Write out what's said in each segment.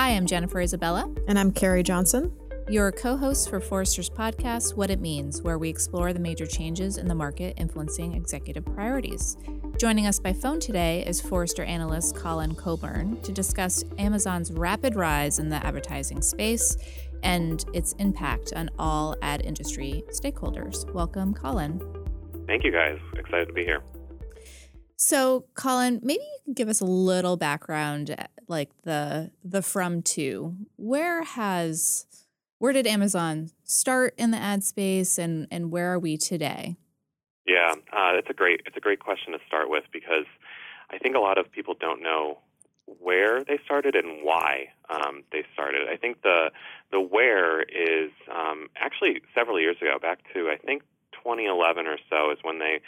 Hi, I'm Jennifer Isabella. And I'm Carrie Johnson. Your co host for Forrester's podcast, What It Means, where we explore the major changes in the market influencing executive priorities. Joining us by phone today is Forrester analyst Collin Colburn to discuss Amazon's rapid rise in the advertising space and its impact on all ad industry stakeholders. Welcome, Collin. Thank you, guys. Excited to be here. So, Colin, maybe you can give us a little background, like the the from to. Where has where did Amazon start in the ad space, and and where are we today? Yeah, uh, it's a great it's a great question to start with because I think a lot of people don't know where they started and why um, they started. I think the the where is um, actually several years ago, back to I think 2011 or so, is when they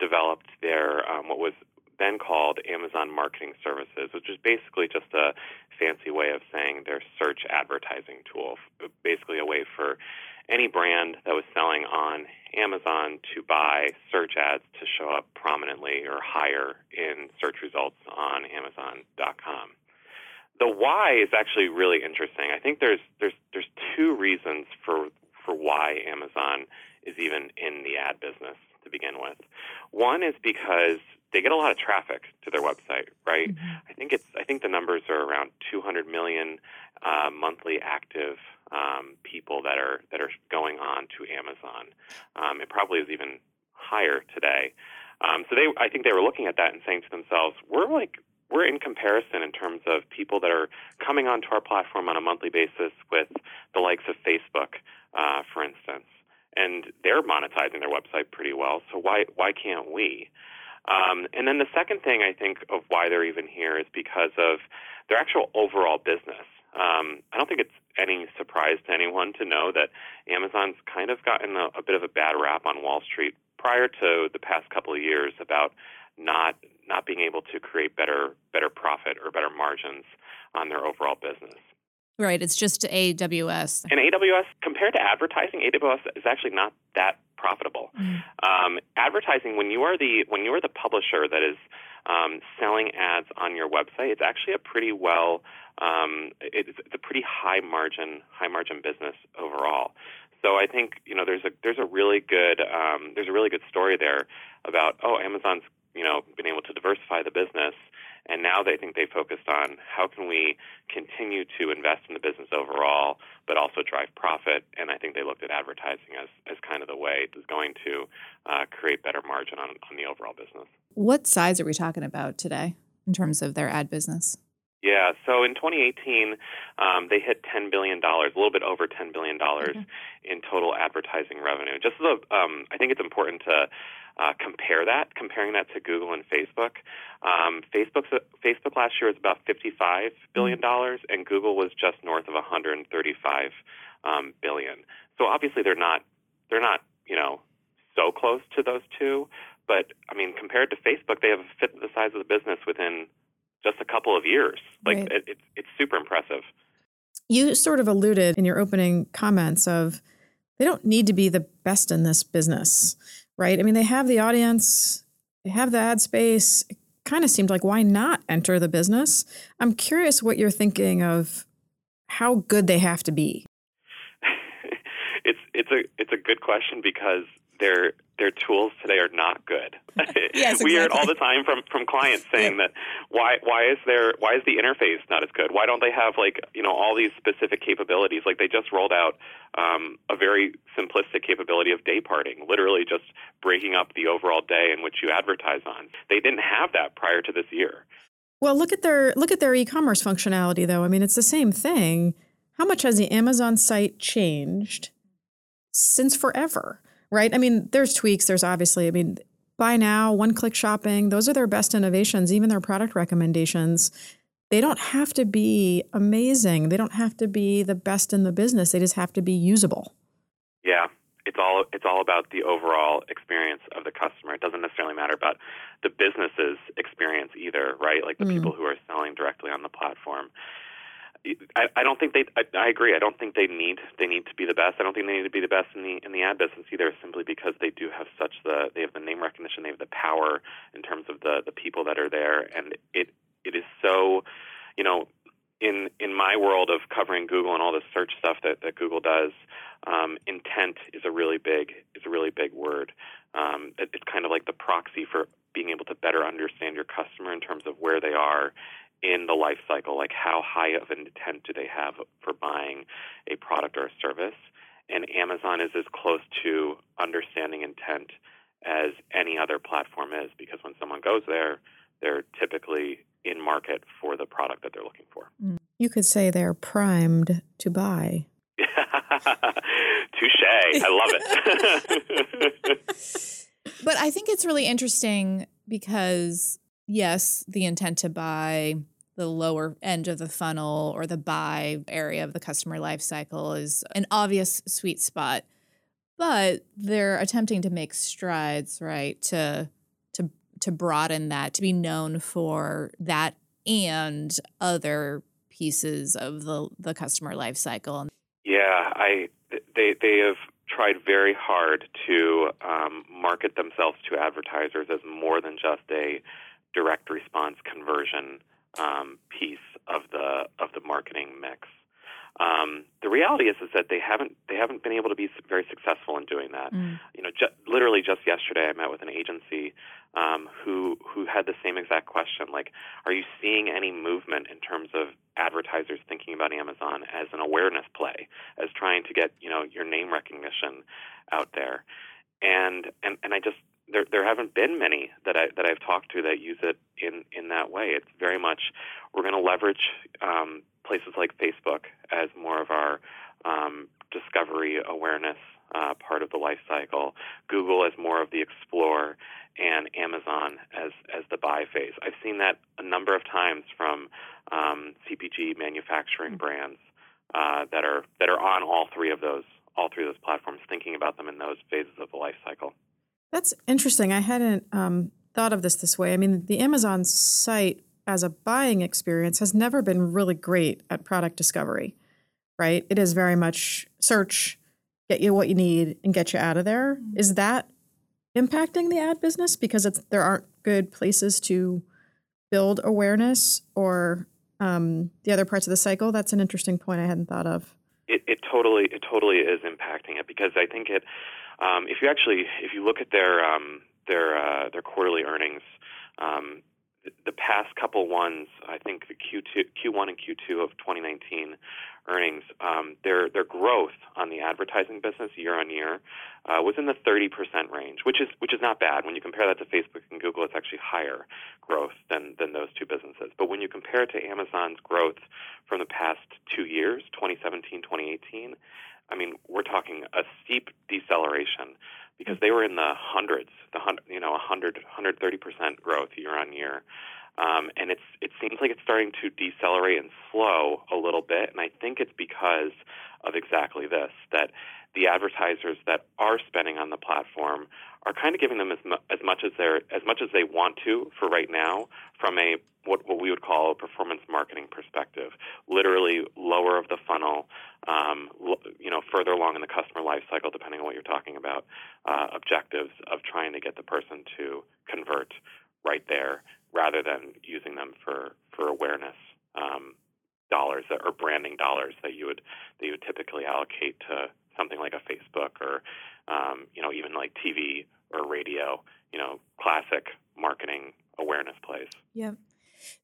developed their um, what was then called Amazon Marketing Services, which is basically just a fancy way of saying their search advertising tool. Basically, a way for any brand that was selling on Amazon to buy search ads to show up prominently or higher in search results on Amazon.com. The why is actually really interesting. I think there's there's there's two reasons for for why Amazon is even in the ad business to begin with. One is because they get a lot of traffic to their website, right? Mm-hmm. I think it's I think the numbers are around 200 million uh, monthly active um, people that are that are going on to Amazon. Um, it probably is even higher today. Um, so they, I think they were looking at that and saying to themselves, we're like we're in comparison in terms of people that are coming onto our platform on a monthly basis with the likes of Facebook, uh, for instance, and they're monetizing their website pretty well. So why why can't we? Um, and then the second thing I think of why they're even here is because of their actual overall business. Um, I don't think it's any surprise to anyone to know that Amazon's kind of gotten a, a bit of a bad rap on Wall Street prior to the past couple of years about not not being able to create better better profit or better margins on their overall business. Right, it's just AWS. And AWS compared to advertising, AWS is actually not that profitable. Mm. Um, advertising when you are the when you are the publisher that is um, selling ads on your website, it's actually a pretty well um, it's, it's a pretty high margin high margin business overall. So I think you know there's a there's a really good um, there's a really good story there about oh Amazon's you know been able to diversify the business and now they think they focused on how can we continue to invest in the business overall, but also drive profit. And I think they looked at advertising as, as kind of the way that's going to uh, create better margin on, on the overall business. What size are we talking about today in terms of their ad business? Yeah, so in 2018, um, they hit $10 billion, a little bit over $10 billion okay. in total advertising revenue. Just as a, um, I think it's important to uh, compare that, comparing that to Google and Facebook. Um, Facebook's, Facebook last year was about $55 billion, and Google was just north of 135 um, billion. So obviously they're not, they're not, you know, so close to those two. But I mean, compared to Facebook, they have a fifth the size of the business within just a couple of years. Like right. it, it, it's super impressive. You sort of alluded in your opening comments of they don't need to be the best in this business right? I mean, they have the audience, they have the ad space. It kind of seemed like why not enter the business? I'm curious what you're thinking of how good they have to be. it's it's a it's a good question because their their tools today are not good. yes, we hear it all the time from from clients saying that why why is there why is the interface not as good? Why don't they have like you know all these specific capabilities? Like they just rolled out um, a very simplistic capability of day parting, literally just breaking up the overall day in which you advertise on. They didn't have that prior to this year. Well, look at their look at their e-commerce functionality though. I mean, it's the same thing. How much has the Amazon site changed since forever? Right? I mean, there's tweaks. There's obviously, I mean, buy now, one click shopping, those are their best innovations, even their product recommendations. They don't have to be amazing. They don't have to be the best in the business. They just have to be usable. Yeah. It's all it's all about the overall experience of the customer. It doesn't necessarily matter about the business's experience either, right? Like the mm. people who are selling directly on the platform. I, I don't think they. I, I agree. I don't think they need they need to be the best. I don't think they need to be the best in the in the ad business either. Simply because they do have such the they have the name recognition, they have the power in terms of the the people that are there, and it it is so, you know, in in my world of covering Google and all the search stuff that, that Google does, um, intent is a really big is a really big word. Um, it, it's kind of like the proxy for being able to better understand your customer in terms of where they are in the life cycle, like how high of an intent do they have for buying a product or a service. And Amazon is as close to understanding intent as any other platform is because when someone goes there, they're typically in market for the product that they're looking for. Mm. You could say they're primed to buy. Touche. I love it. but I think it's really interesting because, yes, the intent to buy the lower end of the funnel or the buy area of the customer life cycle is an obvious sweet spot but they're attempting to make strides right to to to broaden that to be known for that and other pieces of the the customer life cycle. Yeah i they they have tried very hard to um, market themselves to advertisers as more than just a direct response conversion um, piece of the of the marketing mix. Um, the reality is is that they haven't they haven't been able to be very successful in doing that. Mm. You know, ju- literally just yesterday, I met with an agency um, who who had the same exact question. Like, are you seeing any movement in terms of advertisers thinking about Amazon as an awareness play, as trying to get you know your name recognition out there? And and and I just there there haven't been many that I that I've talked to that use it in in that way. It's very much we're going to leverage um, places like Facebook as more of our um, discovery awareness uh, part of the life cycle. Google as more of the explore, and Amazon as as the buy phase. I've seen that a number of times from um, CPG manufacturing brands uh, that are that are on all three of those all three of those platforms, thinking about them in those phases of the life cycle. That's interesting. I hadn't um, thought of this this way. I mean, the Amazon site as a buying experience has never been really great at product discovery, right? It is very much search, get you what you need, and get you out of there. Mm-hmm. Is that impacting the ad business because it's there aren't good places to build awareness or um, the other parts of the cycle? That's an interesting point I hadn't thought of. It, totally it totally is impacting it because I think it um, if you actually, if you look at their um, their uh, their quarterly earnings, um, the, the past couple ones, I think the Q2, Q1 and Q2 of 2019 earnings, um, their their growth on the advertising business year on year uh, was in the 30% range, which is which is not bad. When you compare that to Facebook and Google, it's actually higher growth than than those two businesses. But when you compare it to Amazon's growth from the past two years, 2017, 2018 I mean, we're talking a steep deceleration because they were in the hundreds, the you know, 100, 130 percent growth year on year, um, and it's it seems like it's starting to decelerate and slow a little bit, and I think it's because of exactly this that the advertisers that are spending on the platform are kind of giving them as, mu- as much as they're as much as they want to for right now from a what, what we would call a performance marketing perspective, literally lower of the funnel, um, you know, further along in the customer life cycle, depending on what you're talking about, uh, objectives of trying to get the person to convert right there, rather than using them for for awareness um, dollars that, or branding dollars that you would that you would typically allocate to something like a Facebook or um, you know even like TV or radio, you know, classic marketing awareness plays. Yep.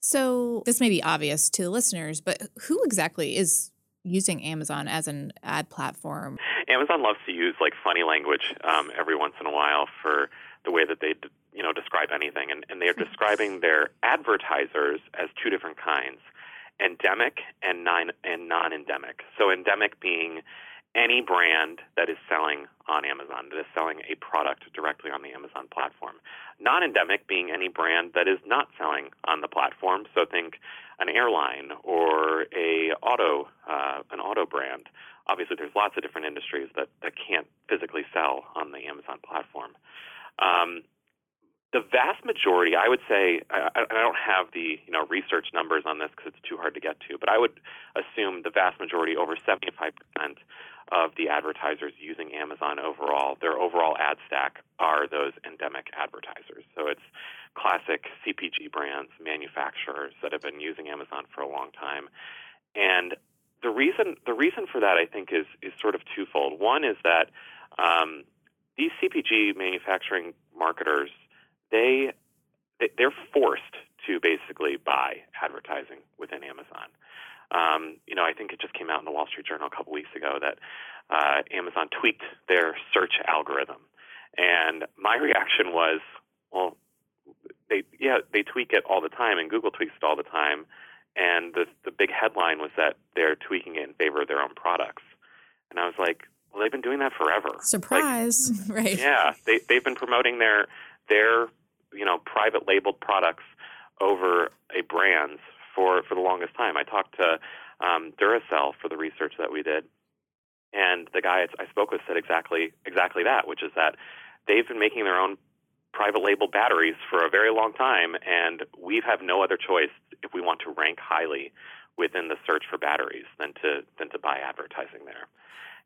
So this may be obvious to the listeners, but who exactly is using Amazon as an ad platform? Amazon loves to use like funny language um, every once in a while for the way that they you know describe anything, and, and they are describing their advertisers as two different kinds: endemic and non and non-endemic. So endemic being any brand that is selling on Amazon, that is selling a product directly on the Amazon platform. Non endemic being any brand that is not selling on the platform. So think an airline or a auto uh, an auto brand. Obviously, there's lots of different industries that, that can't physically sell on the Amazon platform. Um, the vast majority, I would say, I, I don't have the you know research numbers on this because it's too hard to get to, but I would assume the vast majority, over 75 percent of the advertisers using Amazon overall, their overall ad stack are those endemic advertisers. So it's classic CPG brands, manufacturers that have been using Amazon for a long time. and the reason the reason for that I think is is sort of twofold. One is that um, these CPG manufacturing marketers they they're forced to basically buy advertising within Amazon. Um, you know, I think it just came out in the Wall Street Journal a couple weeks ago that uh, Amazon tweaked their search algorithm, and my reaction was, well, they yeah they tweak it all the time, and Google tweaks it all the time, and the the big headline was that they're tweaking it in favor of their own products, and I was like, well, they've been doing that forever. Surprise, like, right? Yeah, they they've been promoting their their you know private labeled products over a brand's for for the longest time. I talked to um, Duracell for the research that we did, and the guy I spoke with said exactly exactly that, which is that they've been making their own private label batteries for a very long time, and we have no other choice if we want to rank highly within the search for batteries than to than to buy advertising there.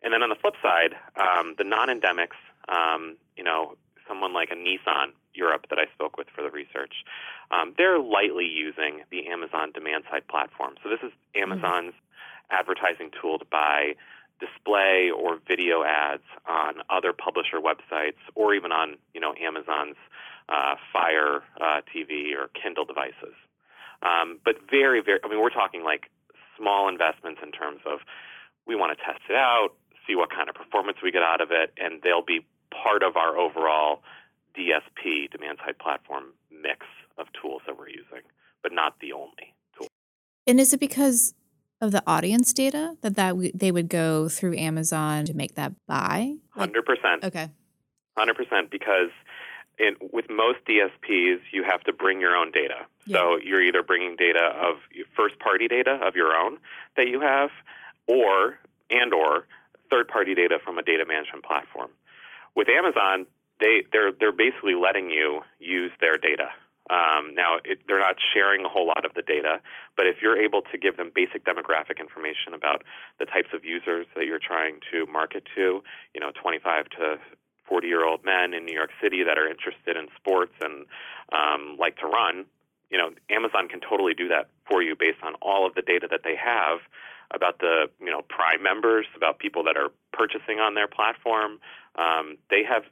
And then on the flip side, um, the non-endemics, um, you know, someone like a Nissan Europe that I spoke with for the research, um, they're lightly using the Amazon demand side platform. So this is Amazon's mm-hmm. advertising tool to buy display or video ads on other publisher websites or even on you know Amazon's uh, Fire uh, TV or Kindle devices. Um, but very, very, I mean, we're talking like small investments in terms of we want to test it out, see what kind of performance we get out of it, and they'll be part of our overall DSP, demand side platform mix of tools that we're using, but not the only tool. And is it because of the audience data that that w- they would go through Amazon to make that buy? Hundred percent. Okay. Hundred percent because in, with most DSPs, you have to bring your own data. Yeah. So you're either bringing data of first party data of your own that you have, or and or third party data from a data management platform. With Amazon, they they're they're basically letting you use their data. Um, now it, they're not sharing a whole lot of the data, but if you're able to give them basic demographic information about the types of users that you're trying to market to, you know, 25 to 40 year old men in New York City that are interested in sports and um, like to run, you know, Amazon can totally do that for you based on all of the data that they have about the you know Prime members, about people that are purchasing on their platform. Um, they have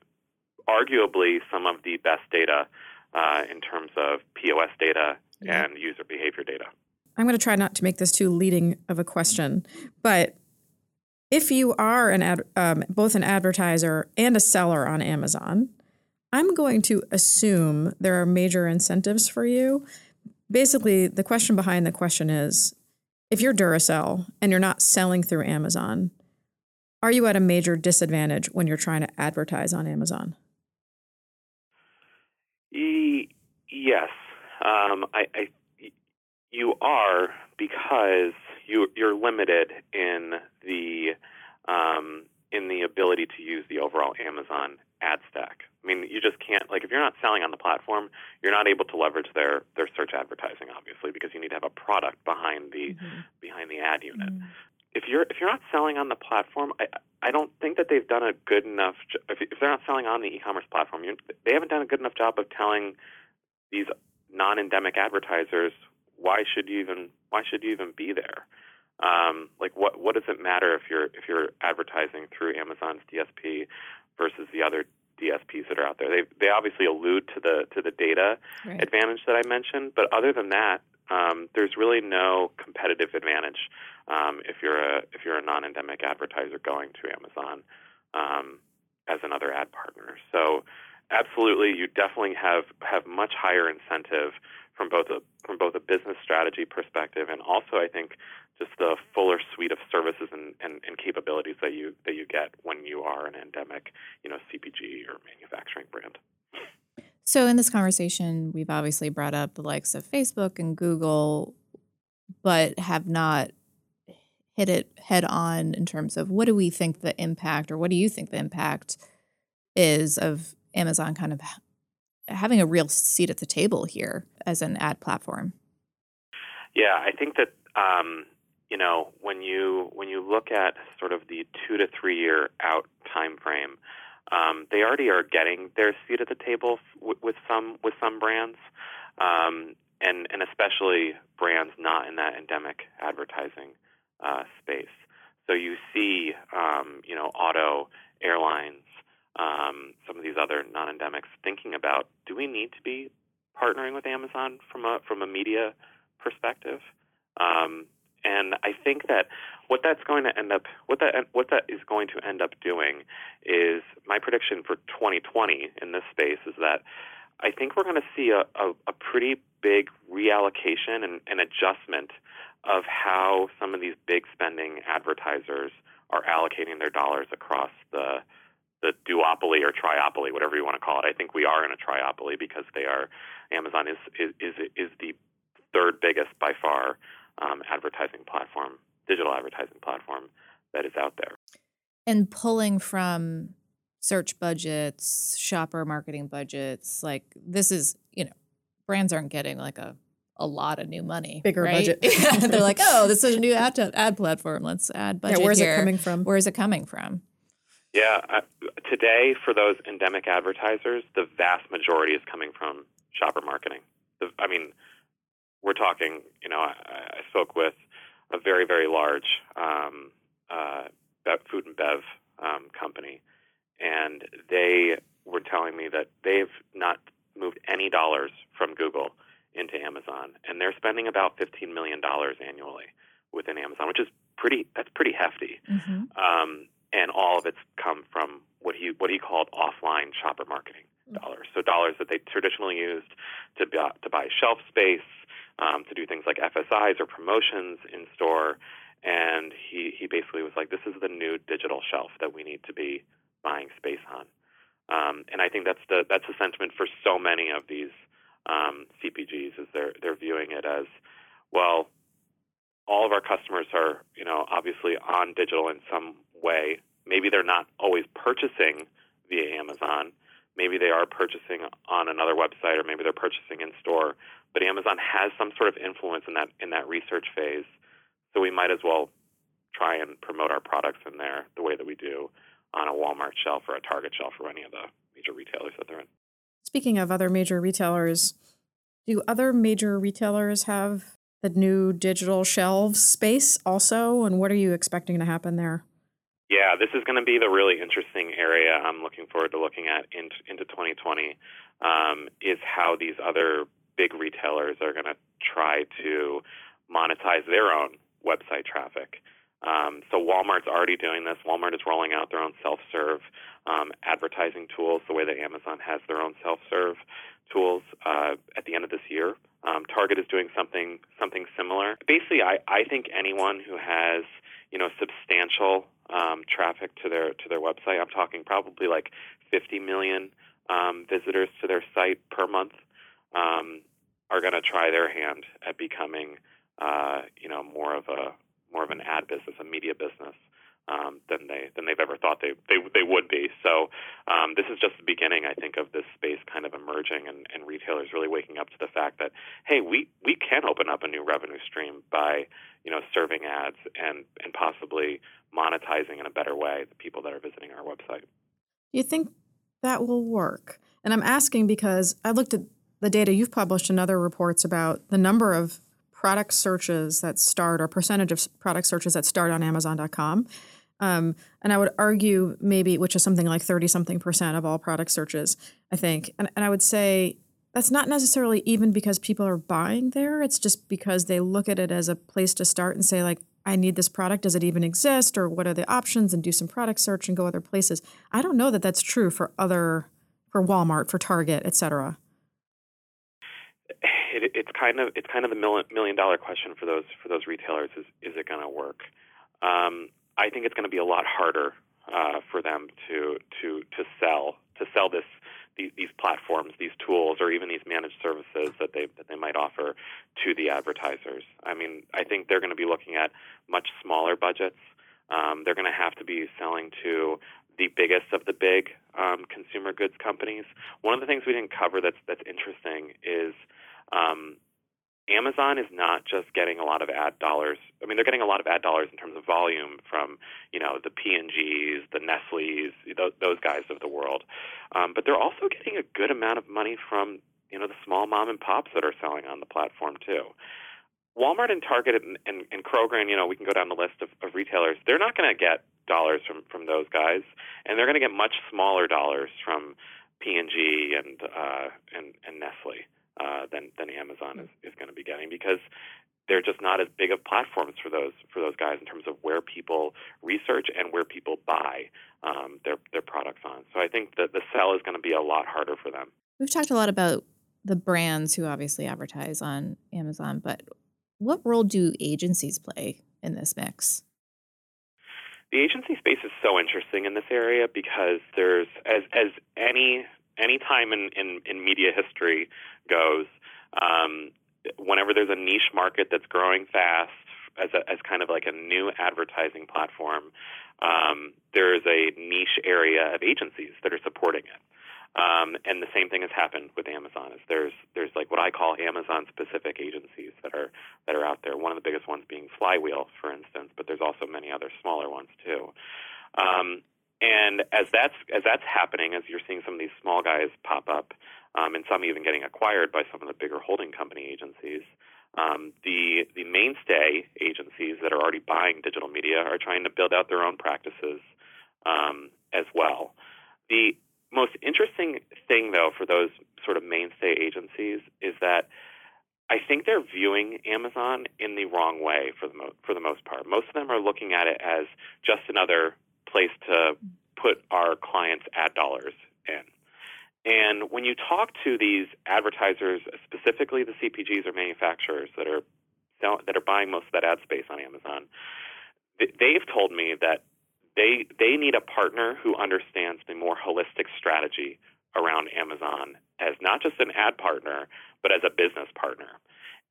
arguably some of the best data uh, in terms of POS data yeah. and user behavior data. I'm going to try not to make this too leading of a question, but if you are an ad, um, both an advertiser and a seller on Amazon, I'm going to assume there are major incentives for you. Basically, the question behind the question is if you're Duracell and you're not selling through Amazon, are you at a major disadvantage when you're trying to advertise on Amazon? E- yes, um, I, I, you are because you, you're limited in the um, in the ability to use the overall Amazon ad stack. I mean, you just can't like if you're not selling on the platform, you're not able to leverage their their search advertising, obviously, because you need to have a product behind the mm-hmm. behind the ad unit. Mm-hmm if you're if you're not selling on the platform, I I don't think that they've done a good enough. If, if they're not selling on the e-commerce platform, they haven't done a good enough job of telling these non-endemic advertisers why should you even why should you even be there. Um, like what what does it matter if you're if you're advertising through Amazon's DSP versus the other DSPs that are out there? They they obviously allude to the to the data right. advantage that I mentioned, but other than that, um, there's really no competitive advantage um, if you're a if you're a non-endemic advertiser going to Amazon um, as another ad partner. So absolutely, you definitely have have much higher incentive from both a from both a business strategy perspective and also I think just the fuller suite of services and, and, and capabilities that you that you get when you are an endemic, you know, CPG or manufacturing brand. So, in this conversation, we've obviously brought up the likes of Facebook and Google, but have not hit it head on in terms of what do we think the impact or what do you think the impact is of Amazon kind of having a real seat at the table here as an ad platform? Yeah, I think that um, you know when you when you look at sort of the two to three year out time frame, um, they already are getting their seat at the table with some with some brands, um, and and especially brands not in that endemic advertising uh, space. So you see, um, you know, auto, airlines, um, some of these other non-endemics thinking about: Do we need to be partnering with Amazon from a from a media perspective? And I think that what that's going to end up what that what that is going to end up doing is my prediction for 2020 in this space is that I think we're going to see a, a, a pretty big reallocation and, and adjustment of how some of these big spending advertisers are allocating their dollars across the the duopoly or triopoly, whatever you want to call it. I think we are in a triopoly because they are Amazon is is is, is the third biggest by far um, advertising platform, digital advertising platform that is out there. And pulling from search budgets, shopper marketing budgets, like this is, you know, brands aren't getting like a a lot of new money. Bigger right? budget. yeah, they're like, oh, this is a new ad ad platform. Let's add budget. Yeah, where's here. it coming from? Where's it coming from? Yeah, uh, today for those endemic advertisers, the vast majority is coming from shopper marketing. The, I mean, we're talking, you know, I, I spoke with a very, very large um, uh, food and bev um, company, and they were telling me that they've not moved any dollars from Google into Amazon, and they're spending about $15 million annually within Amazon, which is pretty. That's pretty hefty. Mm-hmm. Um, and all of it's come from what he what he called offline shopper marketing dollars. So dollars that they traditionally used to buy, to buy shelf space, um, to do things like FSIs or promotions in store. And he, he basically was like, this is the new digital shelf that we need to be buying space on. Um, and I think that's the that's the sentiment for so many of these um, CPGs is they're they're viewing it as well. All of our customers are you know obviously on digital in some way. Maybe they're not always purchasing via Amazon. Maybe they are purchasing on another website, or maybe they're purchasing in store. But Amazon has some sort of influence in that in that research phase, so we might as well try and promote our products in there the way that we do on a Walmart shelf or a Target shelf or any of the major retailers that they're in. Speaking of other major retailers, do other major retailers have the new digital shelves space also? And what are you expecting to happen there? Yeah, this is going to be the really interesting area I'm looking forward to looking at in, into 2020 um, is how these other big retailers are going to try to monetize their own website traffic. Um, so Walmart's already doing this. Walmart is rolling out their own self-serve um, advertising tools, the way that Amazon has their own self-serve tools uh, at the end of this year. Um, Target is doing something something similar. Basically, I, I think anyone who has you know substantial um, traffic to their to their website. I'm talking probably like 50 million um, visitors to their site per month. Um, are going to try their hand at becoming, uh, you know, more of a more of an ad business, a media business. Um, than they than they've ever thought they they, they would be. So um, this is just the beginning, I think, of this space kind of emerging, and, and retailers really waking up to the fact that hey, we we can open up a new revenue stream by you know serving ads and and possibly monetizing in a better way the people that are visiting our website. You think that will work? And I'm asking because I looked at the data you've published in other reports about the number of product searches that start or percentage of product searches that start on Amazon.com. Um, and I would argue maybe, which is something like 30 something percent of all product searches, I think. And, and I would say that's not necessarily even because people are buying there. It's just because they look at it as a place to start and say, like, I need this product. Does it even exist? Or what are the options? And do some product search and go other places. I don't know that that's true for other, for Walmart, for Target, et cetera. It, it's kind of it's kind of the million, million dollar question for those for those retailers is is it going to work? Um, I think it's going to be a lot harder uh, for them to to to sell to sell this these, these platforms, these tools, or even these managed services that they that they might offer to the advertisers. I mean, I think they're going to be looking at much smaller budgets. Um, they're going to have to be selling to the biggest of the big um, consumer goods companies. One of the things we didn't cover that's that's interesting is um, Amazon is not just getting a lot of ad dollars. I mean, they're getting a lot of ad dollars in terms of volume from you know the P and Gs, the Nestle's, those, those guys of the world, um, but they're also getting a good amount of money from you know the small mom and pops that are selling on the platform too. Walmart and Target and, and, and Kroger and you know we can go down the list of, of retailers. They're not going to get dollars from from those guys, and they're going to get much smaller dollars from P and G uh, and and Nestle uh, than than Amazon is, is going to be getting because they're just not as big of platforms for those for those guys in terms of where people research and where people buy um, their their products on. So I think that the sell is going to be a lot harder for them. We've talked a lot about the brands who obviously advertise on Amazon, but what role do agencies play in this mix? The agency space is so interesting in this area because there's as as any any time in, in, in media history goes, um, whenever there's a niche market that's growing fast as a, as kind of like a new advertising platform, um, there is a niche area of agencies that are supporting it. Um, and the same thing has happened with Amazon. Is there's there's like what I call Amazon specific agencies that are that are out there. One of the biggest ones being Flywheel, for instance, but there's also many other smaller ones too. Um, and as that's as that's happening, as you're seeing some of these small guys pop up, um, and some even getting acquired by some of the bigger holding company agencies, um, the the mainstay agencies that are already buying digital media are trying to build out their own practices um, as well. The most interesting thing, though, for those sort of mainstay agencies is that I think they're viewing Amazon in the wrong way for the mo- for the most part. Most of them are looking at it as just another place to put our clients' ad dollars in. And when you talk to these advertisers, specifically the CPGs or manufacturers that are that are buying most of that ad space on Amazon, they've told me that they they need a partner who understands the more holistic strategy around Amazon as not just an ad partner, but as a business partner.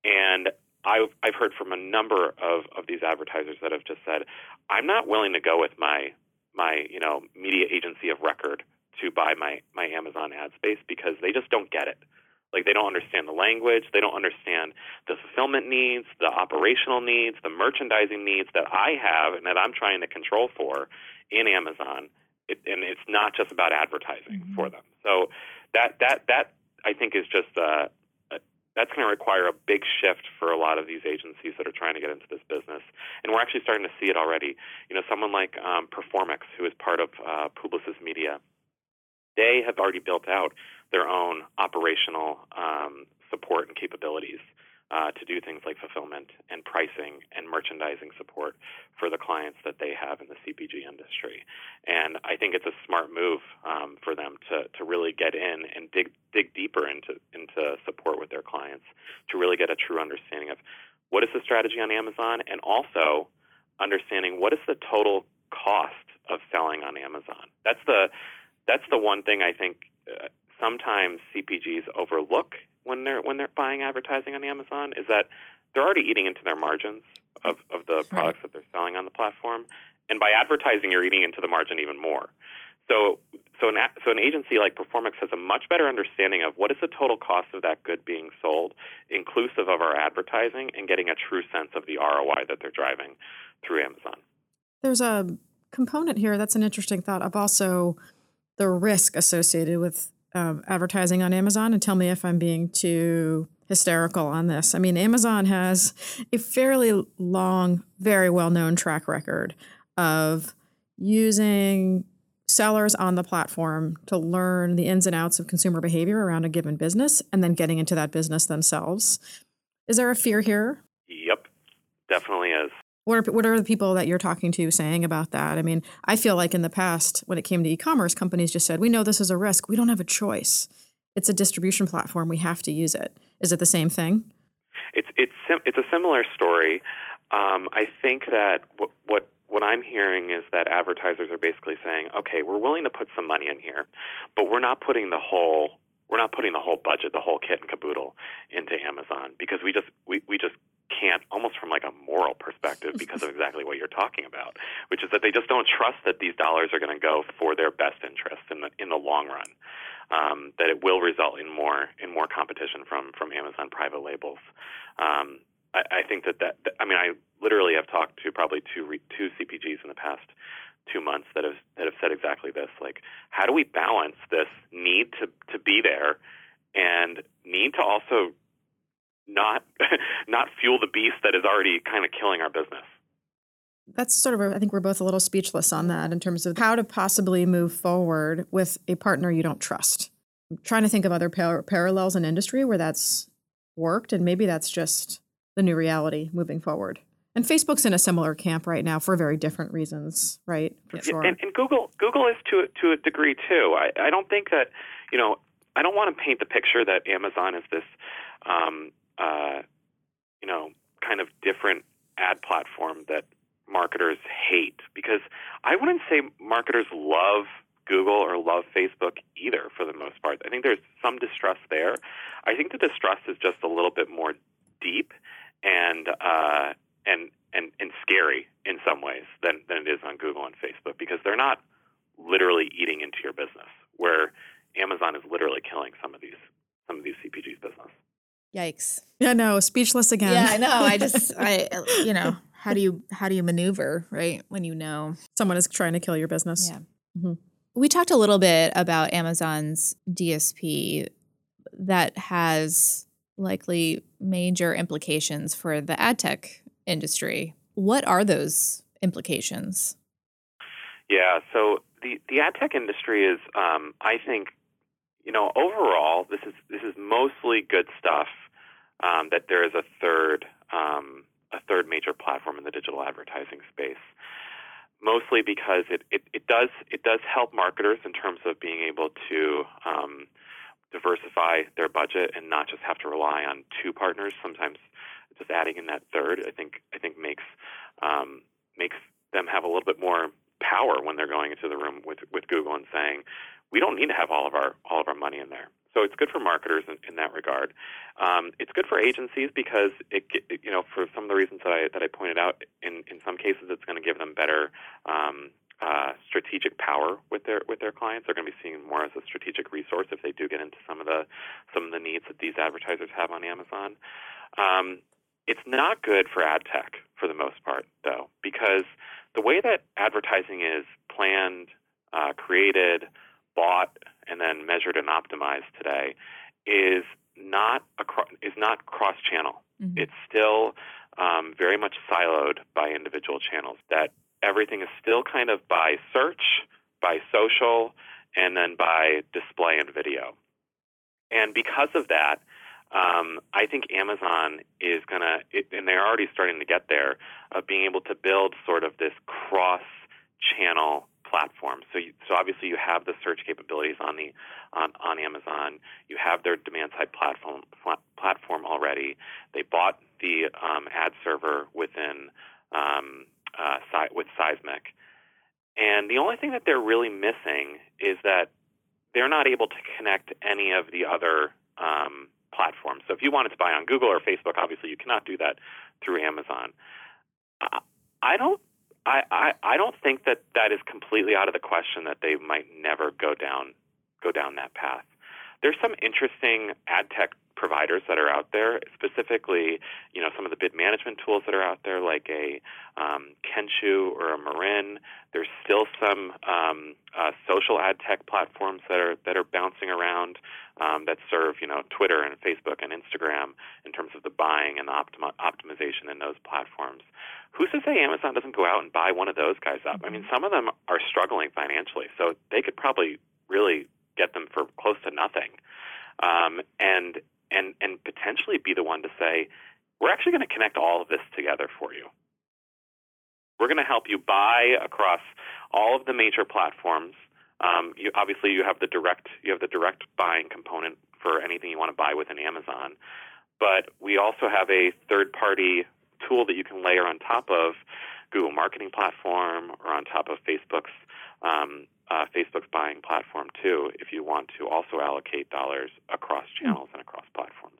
And I've I've heard from a number of, of these advertisers that have just said, I'm not willing to go with my my you know media agency of record to buy my my Amazon ad space because they just don't get it. Like they don't understand the language, they don't understand the fulfillment needs, the operational needs, the merchandising needs that I have and that I'm trying to control for in Amazon. It, and it's not just about advertising mm-hmm. for them. So that that that I think is just uh, that's going to require a big shift for a lot of these agencies that are trying to get into this business. And we're actually starting to see it already. You know, someone like um, Performics, who is part of uh, Publicis Media, they have already built out their own operational um, support and capabilities uh, to do things like fulfillment and pricing and merchandising support for the clients that they have in the CPG industry. And I think it's a smart move um, for them to, to really get in and dig dig deeper into into support with their clients to really get a true understanding of what is the strategy on Amazon and also understanding what is the total cost of selling on Amazon. That's the that's the one thing I think uh, sometimes CPGs overlook when they're when they're buying advertising on Amazon is that they're already eating into their margins of, of the products that they're selling on the platform, and by advertising, you're eating into the margin even more. So, so an, so an agency like Performics has a much better understanding of what is the total cost of that good being sold, inclusive of our advertising, and getting a true sense of the ROI that they're driving through Amazon. There's a component here that's an interesting thought of also the risk associated with um, advertising on Amazon and tell me if I'm being too hysterical on this. I mean, Amazon has a fairly long, very well known track record of using sellers on the platform to learn the ins and outs of consumer behavior around a given business and then getting into that business themselves. Is there a fear here? Yep, definitely is. What are, what are the people that you're talking to saying about that? I mean, I feel like in the past, when it came to e commerce, companies just said, we know this is a risk. We don't have a choice. It's a distribution platform. We have to use it. Is it the same thing? It's, it's, it's a similar story. Um, I think that what, what what I'm hearing is that advertisers are basically saying, okay, we're willing to put some money in here, but we're not putting the whole we're not putting the whole budget, the whole kit and caboodle into Amazon because we just we, we just can't, almost from like a moral perspective, because of exactly what you're talking about, which is that they just don't trust that these dollars are going to go for their best interest in the in the long run. Um, that it will result in more in more competition from from Amazon private labels. Um, I, I think that, that that I mean I literally have talked to probably two re, two CPGs in the past two months that have that have said exactly this. Like, how do we balance this need to to be there and need to also not not fuel the beast that is already kind of killing our business. That's sort of, I think we're both a little speechless on that in terms of how to possibly move forward with a partner you don't trust. I'm trying to think of other par- parallels in industry where that's worked, and maybe that's just the new reality moving forward. And Facebook's in a similar camp right now for very different reasons, right? For sure. And, and Google Google is to to a degree too. I, I don't think that you know I don't want to paint the picture that Amazon is this um, uh, you know kind of different ad platform that marketers hate because I wouldn't say marketers love Google or love Facebook either for the most part. I think there's some distrust there. I think the distrust is just a little bit more deep and uh, and and and scary in some ways than than it is on Google and Facebook because they're not literally eating into your business. Where Amazon is literally killing some of these some of these CPGs business. Yikes. Yeah, no, speechless again. Yeah, I know. I just I you know, how do you how do you maneuver, right? When you know someone is trying to kill your business. Yeah. Mm-hmm. We talked a little bit about Amazon's DSP that has likely major implications for the ad tech industry. What are those implications? Yeah, so the, the ad tech industry is, um, I think, you know, overall, this is this is mostly good stuff. Um, that there is a third um, a third major platform in the digital advertising space. Mostly because it, it, it does it does help marketers in terms of being able to um, diversify their budget and not just have to rely on two partners. Sometimes just adding in that third, I think I think makes um, makes them have a little bit more power when they're going into the room with with Google and saying, we don't need to have all of our all of our money in there. So it's good for marketers in, in that regard. Um, it's good for agencies because it, you know, for some of the reasons that I that I pointed out, in in some cases, it's going to give them better um, uh, strategic power with their with their clients. They're going to be seen more as a strategic resource if they do get into some of the some of the needs that these advertisers have on Amazon. Um, it's not good for ad tech for the most part, though, because the way that advertising is planned, uh, created, bought, and then measured and optimized today is not acro- is not cross channel. Mm-hmm. It's still um, very much siloed by individual channels. That everything is still kind of by search, by social, and then by display and video. And because of that, um, I think Amazon is going to, and they're already starting to get there, of being able to build sort of this cross channel platform. So, you, so obviously you have the search capabilities on the on, on Amazon. You have their demand side platform platform already. They bought the um, ad server within um, uh, with Sizmek, and the only thing that they're really missing is that they're not able to connect any of the other um, platforms. So if you wanted to buy on Google or Facebook, obviously you cannot do that through Amazon. I don't. I, I, I don't think that that is completely out of the question that they might never go down go down that path. There's some interesting ad tech providers that are out there, specifically, you know, some of the bid management tools that are out there, like a um, Kenshoo or a Marin. There's still some um, uh, social ad tech platforms that are that are bouncing around um, that serve, you know, Twitter and Facebook and Instagram in terms of the buying and optimization in those platforms. Who's to say Amazon doesn't go out and buy one of those guys up? I mean, some of them are struggling financially, so they could probably really get them for close to nothing. Um, and and and potentially be the one to say, we're actually going to connect all of this together for you. We're going to help you buy across all of the major platforms. Um, you, obviously, you have the direct you have the direct buying component for anything you want to buy within Amazon, but we also have a third party tool that you can layer on top of Google Marketing Platform or on top of Facebook's um, uh, Facebook's buying platform too, if you want to also allocate dollars across hmm. channels and across platforms.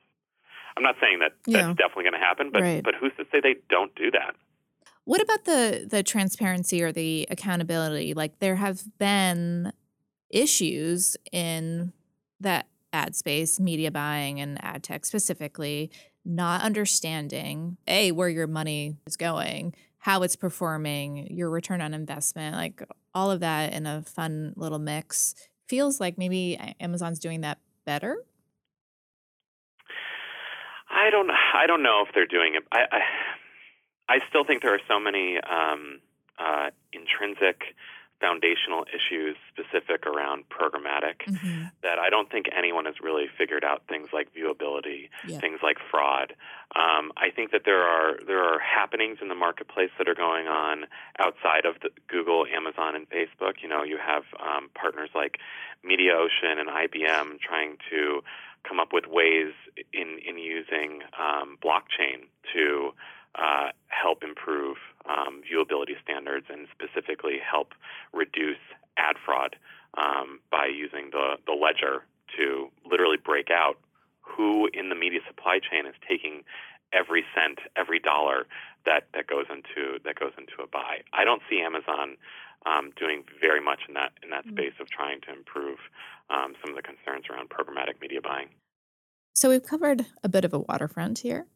I'm not saying that yeah. that's definitely going to happen, but right. but who's to say they don't do that? What about the the transparency or the accountability? Like there have been issues in that ad space, media buying and ad tech specifically, not understanding a where your money is going, how it's performing, your return on investment, like all of that in a fun little mix. Feels like maybe eh, Amazon's doing that better. I don't. I don't know if they're doing it. I. I, I still think there are so many um, uh, intrinsic foundational issues specific around programmatic mm-hmm. that I don't think anyone has really figured out things like viewability, yeah. things like fraud. Um, I think that there are there are happenings in the marketplace that are going on outside of the Google, Amazon, and Facebook. You know, you have um, partners like MediaOcean and IBM trying to come up with ways in in using um, blockchain to uh, help improve um, viewability standards and specifically help reduce ad fraud um, by using the, the ledger to literally break out who in the media supply chain is taking every cent, every dollar that, that goes into that goes into a buy. I don't see Amazon um, doing very much in that in that mm. space of trying to improve um, some of the concerns around programmatic media buying. So we've covered a bit of a waterfront here.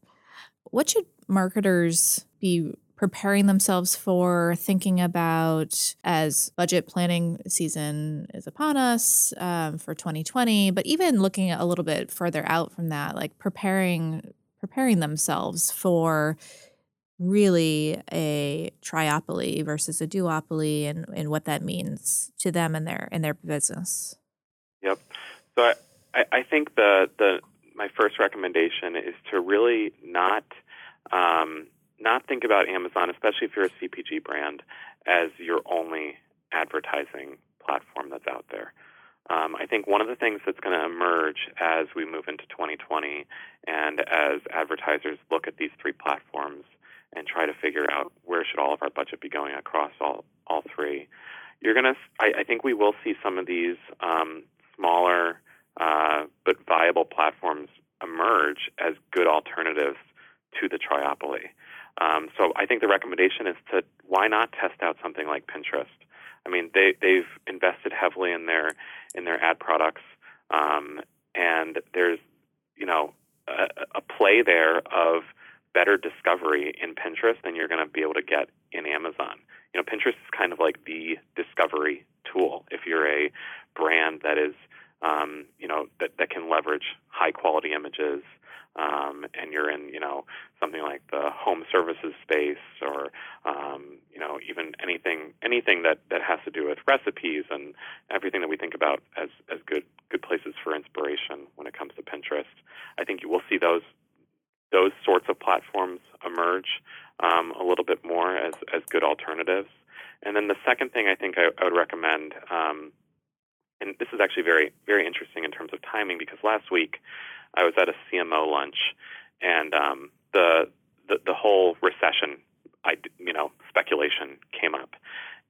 What should marketers be preparing themselves for, thinking about as budget planning season is upon us um, for 2020, but even looking a little bit further out from that, like preparing preparing themselves for really a triopoly versus a duopoly and, and what that means to them and their and their business. Yep. So I, I think the the my first recommendation is to really not um, not think about Amazon, especially if you're a CPG brand, as your only advertising platform that's out there. Um, I think one of the things that's going to emerge as we move into 2020 and as advertisers look at these three platforms and try to figure out where should all of our budget be going across all, all three, you're going to, I, I think we will see some of these um, smaller uh, but viable platforms emerge as good alternatives to the triopoly. Um, so I think the recommendation is to why not test out something like Pinterest? I mean, they they've invested heavily in their in their ad products, um, and there's you know a, a play there of better discovery in Pinterest than you're going to be able to get in Amazon. You know, Pinterest is kind of like the discovery tool if you're a brand that is um, you know that, that can leverage high quality images um, and you're in, you know, something like the home services space, or um, you know, even anything anything that that has to do with recipes and everything that we think about as as good good places for inspiration when it comes to Pinterest. I think you will see those those sorts of platforms emerge um, a little bit more as as good alternatives. And then the second thing I think I, I would recommend. And this is actually very, very interesting in terms of timing because last week I was at a CMO lunch, and um, the, the the whole recession, I you know, speculation came up,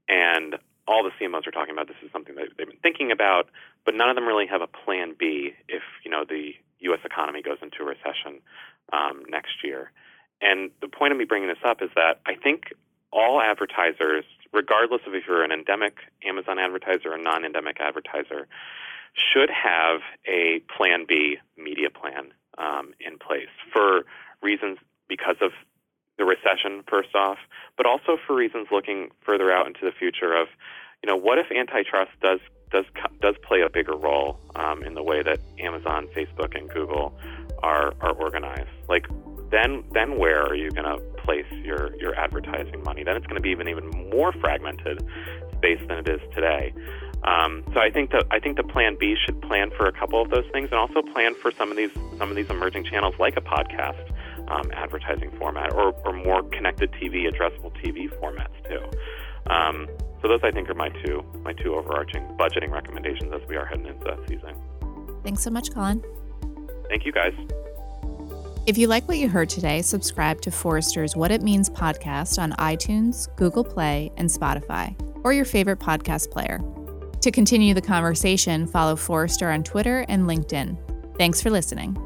and all the CMOs are talking about this is something that they've been thinking about, but none of them really have a plan B if you know the U.S. economy goes into a recession um, next year. And the point of me bringing this up is that I think all advertisers, regardless of if you're an endemic Amazon advertiser or a non-endemic advertiser, should have a Plan B media plan um, in place for reasons because of the recession, first off, but also for reasons looking further out into the future of, you know, what if antitrust does does does play a bigger role um, in the way that Amazon, Facebook, and Google are are organized? Like, then then where are you going to place your your advertising money? Then it's going to be even even more fragmented space than it is today. Um, so I think that I think the Plan B should plan for a couple of those things, and also plan for some of these some of these emerging channels like a podcast um, advertising format, or, or more connected TV, addressable TV formats too. Um, so those I think are my two my two overarching budgeting recommendations as we are heading into that season. Thanks so much, Collin. Thank you, guys. If you like what you heard today, subscribe to Forrester's What It Means podcast on iTunes, Google Play, and Spotify, or your favorite podcast player. To continue the conversation, follow Forrester on Twitter and LinkedIn. Thanks for listening.